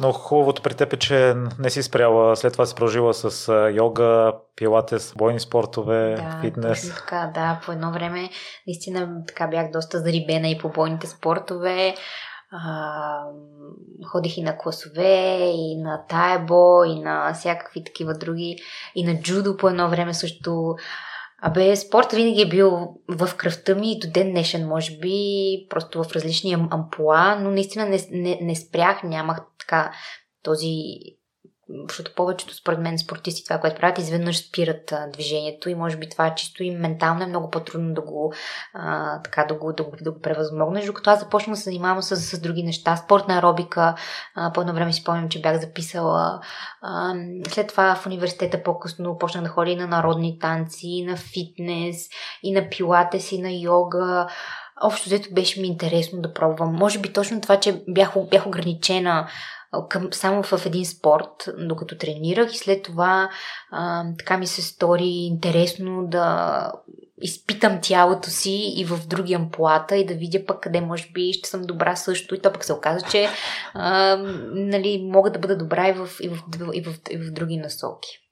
Но хубавото при теб е, че не си спряла, след това си продължила с йога, пилатес, бойни спортове, да, фитнес. Така, да. По едно време наистина така бях доста зарибена и по бойните спортове. А, ходих и на класове, и на таебо, и на всякакви такива други, и на джудо по едно време също. Абе, спорт винаги е бил в кръвта ми и до ден днешен, може би, просто в различни ампула, но наистина не, не, не спрях, нямах така този защото повечето според мен спортисти това, което правят, изведнъж спират а, движението и може би това чисто и ментално е много по-трудно да го, а, така, да го, да го, да го превъзмогнеш, докато аз започнах да се занимавам с, с други неща. Спортна аеробика, а, по едно време си спомням, че бях записала. А, след това в университета по-късно почнах да ходя и на народни танци, и на фитнес, и на пилатес, и на йога. Общо взето беше ми интересно да пробвам. Може би точно това, че бях, бях ограничена към, само в един спорт, докато тренирах и след това а, така ми се стори интересно да изпитам тялото си и в други амплуата и да видя пък къде може би ще съм добра също. И то пък се оказа, че а, нали, мога да бъда добра и в, и в, и в, и в, и в други насоки.